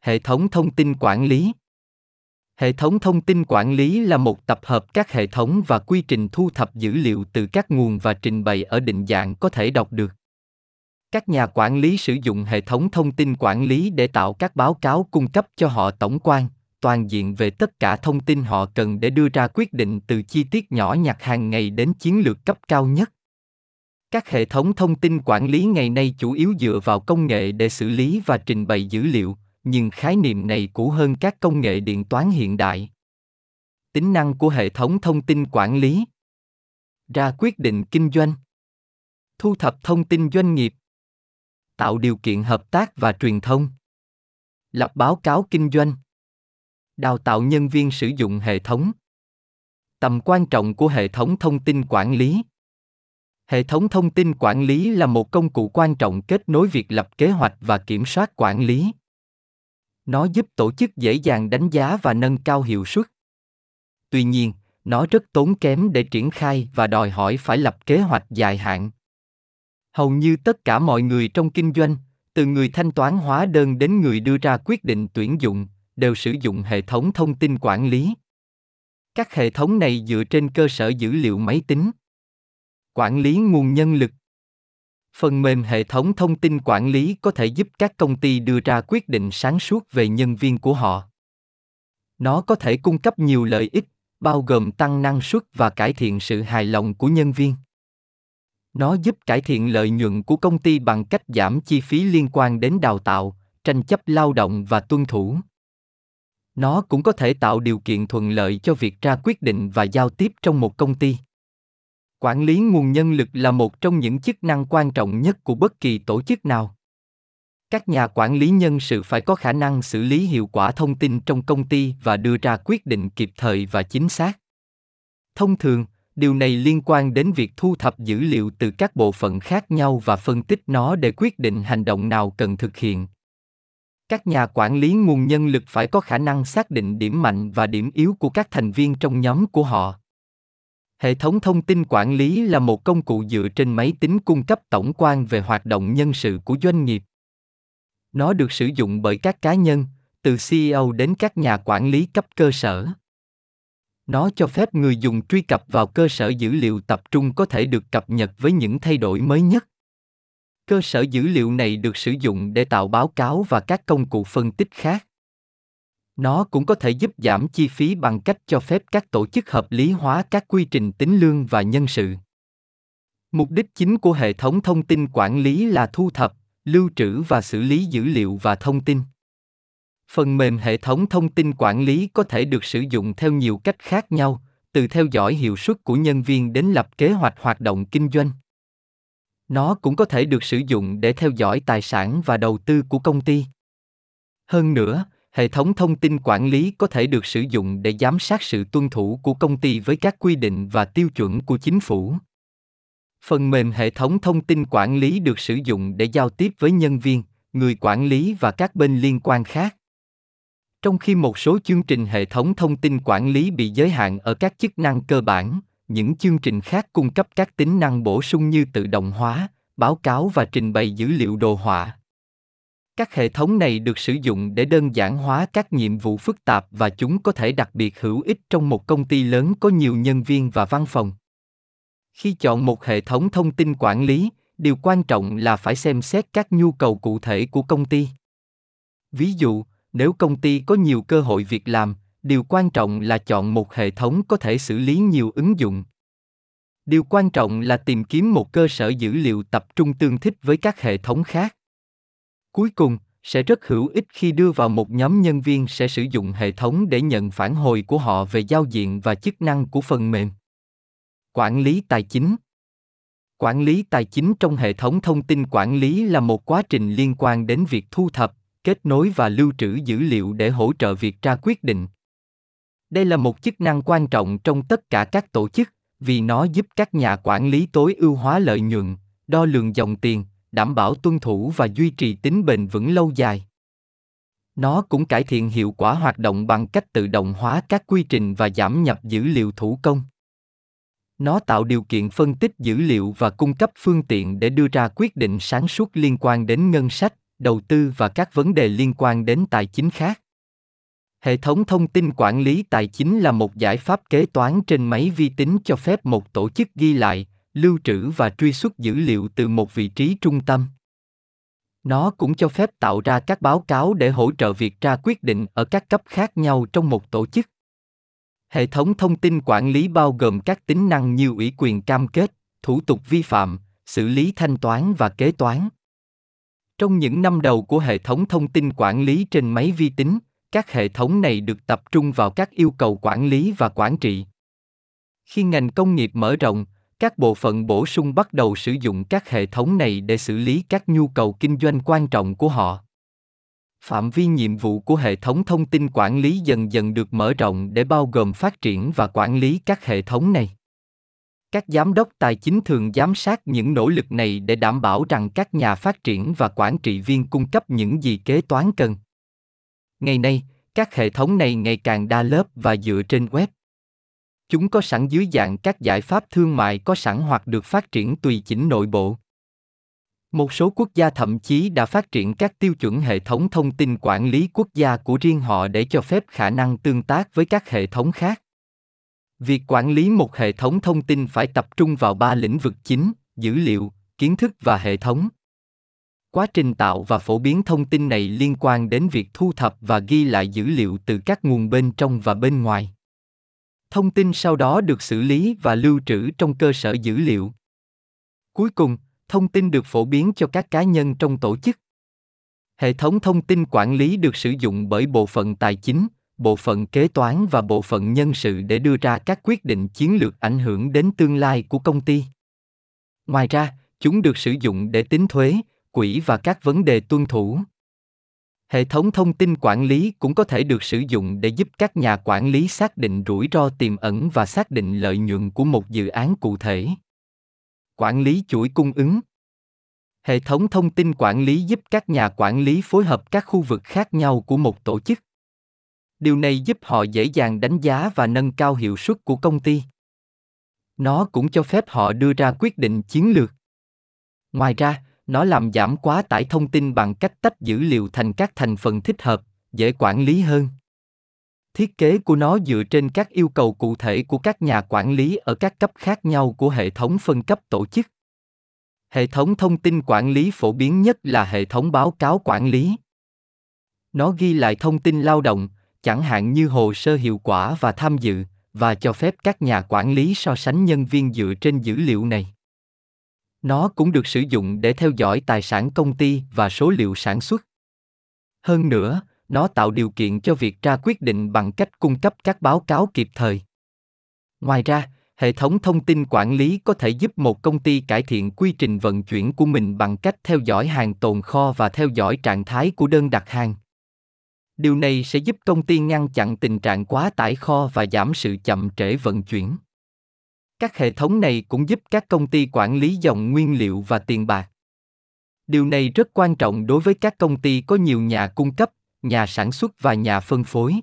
Hệ thống thông tin quản lý Hệ thống thông tin quản lý là một tập hợp các hệ thống và quy trình thu thập dữ liệu từ các nguồn và trình bày ở định dạng có thể đọc được. Các nhà quản lý sử dụng hệ thống thông tin quản lý để tạo các báo cáo cung cấp cho họ tổng quan, toàn diện về tất cả thông tin họ cần để đưa ra quyết định từ chi tiết nhỏ nhặt hàng ngày đến chiến lược cấp cao nhất. Các hệ thống thông tin quản lý ngày nay chủ yếu dựa vào công nghệ để xử lý và trình bày dữ liệu, nhưng khái niệm này cũ hơn các công nghệ điện toán hiện đại. Tính năng của hệ thống thông tin quản lý. Ra quyết định kinh doanh. Thu thập thông tin doanh nghiệp. Tạo điều kiện hợp tác và truyền thông. Lập báo cáo kinh doanh. Đào tạo nhân viên sử dụng hệ thống. Tầm quan trọng của hệ thống thông tin quản lý. Hệ thống thông tin quản lý là một công cụ quan trọng kết nối việc lập kế hoạch và kiểm soát quản lý nó giúp tổ chức dễ dàng đánh giá và nâng cao hiệu suất. Tuy nhiên, nó rất tốn kém để triển khai và đòi hỏi phải lập kế hoạch dài hạn. Hầu như tất cả mọi người trong kinh doanh, từ người thanh toán hóa đơn đến người đưa ra quyết định tuyển dụng, đều sử dụng hệ thống thông tin quản lý. Các hệ thống này dựa trên cơ sở dữ liệu máy tính. Quản lý nguồn nhân lực phần mềm hệ thống thông tin quản lý có thể giúp các công ty đưa ra quyết định sáng suốt về nhân viên của họ. Nó có thể cung cấp nhiều lợi ích, bao gồm tăng năng suất và cải thiện sự hài lòng của nhân viên. Nó giúp cải thiện lợi nhuận của công ty bằng cách giảm chi phí liên quan đến đào tạo, tranh chấp lao động và tuân thủ. Nó cũng có thể tạo điều kiện thuận lợi cho việc ra quyết định và giao tiếp trong một công ty quản lý nguồn nhân lực là một trong những chức năng quan trọng nhất của bất kỳ tổ chức nào. Các nhà quản lý nhân sự phải có khả năng xử lý hiệu quả thông tin trong công ty và đưa ra quyết định kịp thời và chính xác. Thông thường, điều này liên quan đến việc thu thập dữ liệu từ các bộ phận khác nhau và phân tích nó để quyết định hành động nào cần thực hiện. Các nhà quản lý nguồn nhân lực phải có khả năng xác định điểm mạnh và điểm yếu của các thành viên trong nhóm của họ hệ thống thông tin quản lý là một công cụ dựa trên máy tính cung cấp tổng quan về hoạt động nhân sự của doanh nghiệp. Nó được sử dụng bởi các cá nhân, từ ceo đến các nhà quản lý cấp cơ sở. Nó cho phép người dùng truy cập vào cơ sở dữ liệu tập trung có thể được cập nhật với những thay đổi mới nhất. Cơ sở dữ liệu này được sử dụng để tạo báo cáo và các công cụ phân tích khác nó cũng có thể giúp giảm chi phí bằng cách cho phép các tổ chức hợp lý hóa các quy trình tính lương và nhân sự. Mục đích chính của hệ thống thông tin quản lý là thu thập, lưu trữ và xử lý dữ liệu và thông tin. Phần mềm hệ thống thông tin quản lý có thể được sử dụng theo nhiều cách khác nhau, từ theo dõi hiệu suất của nhân viên đến lập kế hoạch hoạt động kinh doanh. Nó cũng có thể được sử dụng để theo dõi tài sản và đầu tư của công ty. Hơn nữa hệ thống thông tin quản lý có thể được sử dụng để giám sát sự tuân thủ của công ty với các quy định và tiêu chuẩn của chính phủ. Phần mềm hệ thống thông tin quản lý được sử dụng để giao tiếp với nhân viên, người quản lý và các bên liên quan khác. Trong khi một số chương trình hệ thống thông tin quản lý bị giới hạn ở các chức năng cơ bản, những chương trình khác cung cấp các tính năng bổ sung như tự động hóa, báo cáo và trình bày dữ liệu đồ họa các hệ thống này được sử dụng để đơn giản hóa các nhiệm vụ phức tạp và chúng có thể đặc biệt hữu ích trong một công ty lớn có nhiều nhân viên và văn phòng. Khi chọn một hệ thống thông tin quản lý, điều quan trọng là phải xem xét các nhu cầu cụ thể của công ty. Ví dụ, nếu công ty có nhiều cơ hội việc làm, điều quan trọng là chọn một hệ thống có thể xử lý nhiều ứng dụng. Điều quan trọng là tìm kiếm một cơ sở dữ liệu tập trung tương thích với các hệ thống khác cuối cùng, sẽ rất hữu ích khi đưa vào một nhóm nhân viên sẽ sử dụng hệ thống để nhận phản hồi của họ về giao diện và chức năng của phần mềm. Quản lý tài chính. Quản lý tài chính trong hệ thống thông tin quản lý là một quá trình liên quan đến việc thu thập, kết nối và lưu trữ dữ liệu để hỗ trợ việc ra quyết định. Đây là một chức năng quan trọng trong tất cả các tổ chức, vì nó giúp các nhà quản lý tối ưu hóa lợi nhuận, đo lường dòng tiền đảm bảo tuân thủ và duy trì tính bền vững lâu dài nó cũng cải thiện hiệu quả hoạt động bằng cách tự động hóa các quy trình và giảm nhập dữ liệu thủ công nó tạo điều kiện phân tích dữ liệu và cung cấp phương tiện để đưa ra quyết định sáng suốt liên quan đến ngân sách đầu tư và các vấn đề liên quan đến tài chính khác. Hệ thống thông tin quản lý tài chính là một giải pháp kế toán trên máy vi tính cho phép một tổ chức ghi lại, lưu trữ và truy xuất dữ liệu từ một vị trí trung tâm. Nó cũng cho phép tạo ra các báo cáo để hỗ trợ việc ra quyết định ở các cấp khác nhau trong một tổ chức. Hệ thống thông tin quản lý bao gồm các tính năng như ủy quyền cam kết, thủ tục vi phạm, xử lý thanh toán và kế toán. Trong những năm đầu của hệ thống thông tin quản lý trên máy vi tính, các hệ thống này được tập trung vào các yêu cầu quản lý và quản trị. Khi ngành công nghiệp mở rộng, các bộ phận bổ sung bắt đầu sử dụng các hệ thống này để xử lý các nhu cầu kinh doanh quan trọng của họ. Phạm vi nhiệm vụ của hệ thống thông tin quản lý dần dần được mở rộng để bao gồm phát triển và quản lý các hệ thống này. Các giám đốc tài chính thường giám sát những nỗ lực này để đảm bảo rằng các nhà phát triển và quản trị viên cung cấp những gì kế toán cần. Ngày nay, các hệ thống này ngày càng đa lớp và dựa trên web. Chúng có sẵn dưới dạng các giải pháp thương mại có sẵn hoặc được phát triển tùy chỉnh nội bộ. Một số quốc gia thậm chí đã phát triển các tiêu chuẩn hệ thống thông tin quản lý quốc gia của riêng họ để cho phép khả năng tương tác với các hệ thống khác. Việc quản lý một hệ thống thông tin phải tập trung vào ba lĩnh vực chính: dữ liệu, kiến thức và hệ thống. Quá trình tạo và phổ biến thông tin này liên quan đến việc thu thập và ghi lại dữ liệu từ các nguồn bên trong và bên ngoài. Thông tin sau đó được xử lý và lưu trữ trong cơ sở dữ liệu. Cuối cùng, thông tin được phổ biến cho các cá nhân trong tổ chức. Hệ thống thông tin quản lý được sử dụng bởi bộ phận tài chính, bộ phận kế toán và bộ phận nhân sự để đưa ra các quyết định chiến lược ảnh hưởng đến tương lai của công ty. Ngoài ra, chúng được sử dụng để tính thuế, quỹ và các vấn đề tuân thủ. Hệ thống thông tin quản lý cũng có thể được sử dụng để giúp các nhà quản lý xác định rủi ro tiềm ẩn và xác định lợi nhuận của một dự án cụ thể. Quản lý chuỗi cung ứng Hệ thống thông tin quản lý giúp các nhà quản lý phối hợp các khu vực khác nhau của một tổ chức. Điều này giúp họ dễ dàng đánh giá và nâng cao hiệu suất của công ty. Nó cũng cho phép họ đưa ra quyết định chiến lược. Ngoài ra, nó làm giảm quá tải thông tin bằng cách tách dữ liệu thành các thành phần thích hợp, dễ quản lý hơn. Thiết kế của nó dựa trên các yêu cầu cụ thể của các nhà quản lý ở các cấp khác nhau của hệ thống phân cấp tổ chức. Hệ thống thông tin quản lý phổ biến nhất là hệ thống báo cáo quản lý. Nó ghi lại thông tin lao động, chẳng hạn như hồ sơ hiệu quả và tham dự, và cho phép các nhà quản lý so sánh nhân viên dựa trên dữ liệu này nó cũng được sử dụng để theo dõi tài sản công ty và số liệu sản xuất. Hơn nữa, nó tạo điều kiện cho việc ra quyết định bằng cách cung cấp các báo cáo kịp thời. Ngoài ra, hệ thống thông tin quản lý có thể giúp một công ty cải thiện quy trình vận chuyển của mình bằng cách theo dõi hàng tồn kho và theo dõi trạng thái của đơn đặt hàng. Điều này sẽ giúp công ty ngăn chặn tình trạng quá tải kho và giảm sự chậm trễ vận chuyển. Các hệ thống này cũng giúp các công ty quản lý dòng nguyên liệu và tiền bạc. Điều này rất quan trọng đối với các công ty có nhiều nhà cung cấp, nhà sản xuất và nhà phân phối.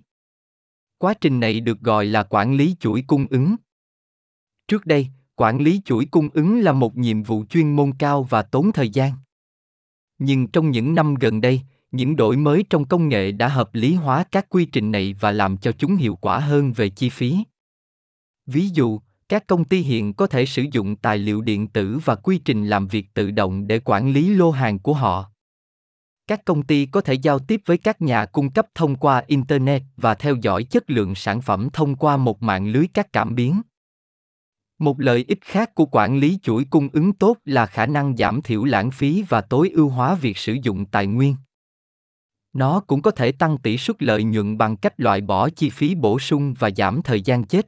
Quá trình này được gọi là quản lý chuỗi cung ứng. Trước đây, quản lý chuỗi cung ứng là một nhiệm vụ chuyên môn cao và tốn thời gian. Nhưng trong những năm gần đây, những đổi mới trong công nghệ đã hợp lý hóa các quy trình này và làm cho chúng hiệu quả hơn về chi phí. Ví dụ, các công ty hiện có thể sử dụng tài liệu điện tử và quy trình làm việc tự động để quản lý lô hàng của họ. Các công ty có thể giao tiếp với các nhà cung cấp thông qua internet và theo dõi chất lượng sản phẩm thông qua một mạng lưới các cảm biến. Một lợi ích khác của quản lý chuỗi cung ứng tốt là khả năng giảm thiểu lãng phí và tối ưu hóa việc sử dụng tài nguyên. Nó cũng có thể tăng tỷ suất lợi nhuận bằng cách loại bỏ chi phí bổ sung và giảm thời gian chết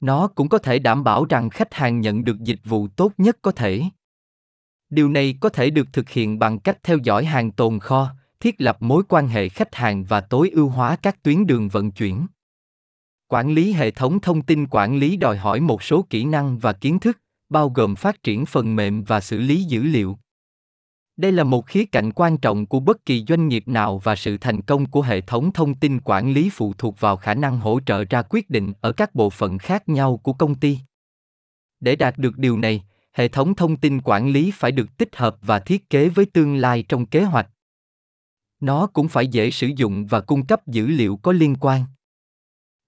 nó cũng có thể đảm bảo rằng khách hàng nhận được dịch vụ tốt nhất có thể. Điều này có thể được thực hiện bằng cách theo dõi hàng tồn kho, thiết lập mối quan hệ khách hàng và tối ưu hóa các tuyến đường vận chuyển. Quản lý hệ thống thông tin quản lý đòi hỏi một số kỹ năng và kiến thức, bao gồm phát triển phần mềm và xử lý dữ liệu đây là một khía cạnh quan trọng của bất kỳ doanh nghiệp nào và sự thành công của hệ thống thông tin quản lý phụ thuộc vào khả năng hỗ trợ ra quyết định ở các bộ phận khác nhau của công ty. Để đạt được điều này, hệ thống thông tin quản lý phải được tích hợp và thiết kế với tương lai trong kế hoạch. Nó cũng phải dễ sử dụng và cung cấp dữ liệu có liên quan.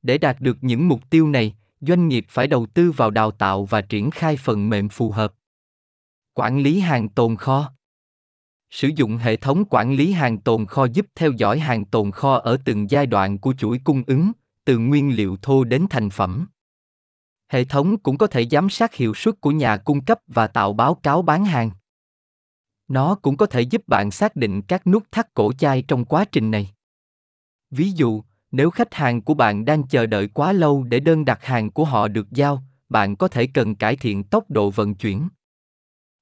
Để đạt được những mục tiêu này, doanh nghiệp phải đầu tư vào đào tạo và triển khai phần mềm phù hợp. Quản lý hàng tồn kho sử dụng hệ thống quản lý hàng tồn kho giúp theo dõi hàng tồn kho ở từng giai đoạn của chuỗi cung ứng, từ nguyên liệu thô đến thành phẩm. Hệ thống cũng có thể giám sát hiệu suất của nhà cung cấp và tạo báo cáo bán hàng. Nó cũng có thể giúp bạn xác định các nút thắt cổ chai trong quá trình này. Ví dụ, nếu khách hàng của bạn đang chờ đợi quá lâu để đơn đặt hàng của họ được giao, bạn có thể cần cải thiện tốc độ vận chuyển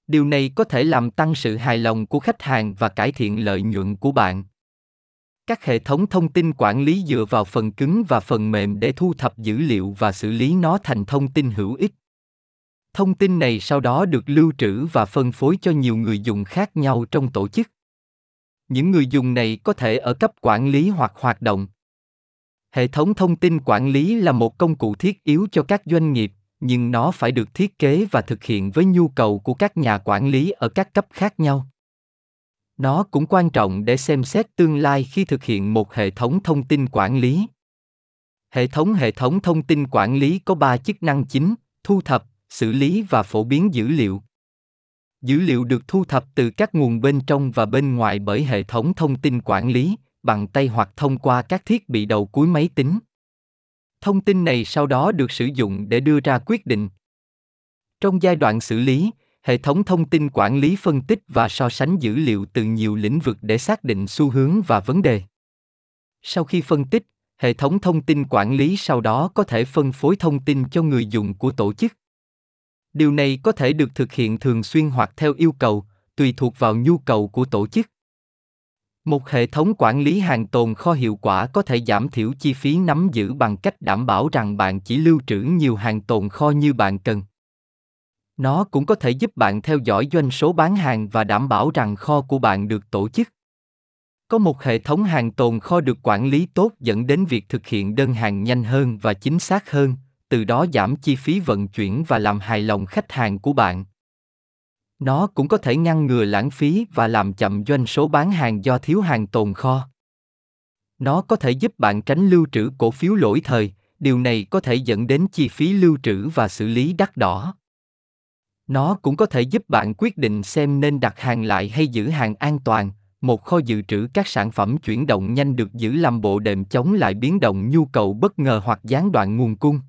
điều này có thể làm tăng sự hài lòng của khách hàng và cải thiện lợi nhuận của bạn. Các hệ thống thông tin quản lý dựa vào phần cứng và phần mềm để thu thập dữ liệu và xử lý nó thành thông tin hữu ích. Thông tin này sau đó được lưu trữ và phân phối cho nhiều người dùng khác nhau trong tổ chức. Những người dùng này có thể ở cấp quản lý hoặc hoạt động. Hệ thống thông tin quản lý là một công cụ thiết yếu cho các doanh nghiệp nhưng nó phải được thiết kế và thực hiện với nhu cầu của các nhà quản lý ở các cấp khác nhau. Nó cũng quan trọng để xem xét tương lai khi thực hiện một hệ thống thông tin quản lý. Hệ thống hệ thống thông tin quản lý có ba chức năng chính, thu thập, xử lý và phổ biến dữ liệu. Dữ liệu được thu thập từ các nguồn bên trong và bên ngoài bởi hệ thống thông tin quản lý, bằng tay hoặc thông qua các thiết bị đầu cuối máy tính thông tin này sau đó được sử dụng để đưa ra quyết định. Trong giai đoạn xử lý, hệ thống thông tin quản lý phân tích và so sánh dữ liệu từ nhiều lĩnh vực để xác định xu hướng và vấn đề. Sau khi phân tích, hệ thống thông tin quản lý sau đó có thể phân phối thông tin cho người dùng của tổ chức. Điều này có thể được thực hiện thường xuyên hoặc theo yêu cầu, tùy thuộc vào nhu cầu của tổ chức một hệ thống quản lý hàng tồn kho hiệu quả có thể giảm thiểu chi phí nắm giữ bằng cách đảm bảo rằng bạn chỉ lưu trữ nhiều hàng tồn kho như bạn cần. Nó cũng có thể giúp bạn theo dõi doanh số bán hàng và đảm bảo rằng kho của bạn được tổ chức. Có một hệ thống hàng tồn kho được quản lý tốt dẫn đến việc thực hiện đơn hàng nhanh hơn và chính xác hơn, từ đó giảm chi phí vận chuyển và làm hài lòng khách hàng của bạn nó cũng có thể ngăn ngừa lãng phí và làm chậm doanh số bán hàng do thiếu hàng tồn kho. Nó có thể giúp bạn tránh lưu trữ cổ phiếu lỗi thời. Điều này có thể dẫn đến chi phí lưu trữ và xử lý đắt đỏ. Nó cũng có thể giúp bạn quyết định xem nên đặt hàng lại hay giữ hàng an toàn. Một kho dự trữ các sản phẩm chuyển động nhanh được giữ làm bộ đệm chống lại biến động nhu cầu bất ngờ hoặc gián đoạn nguồn cung.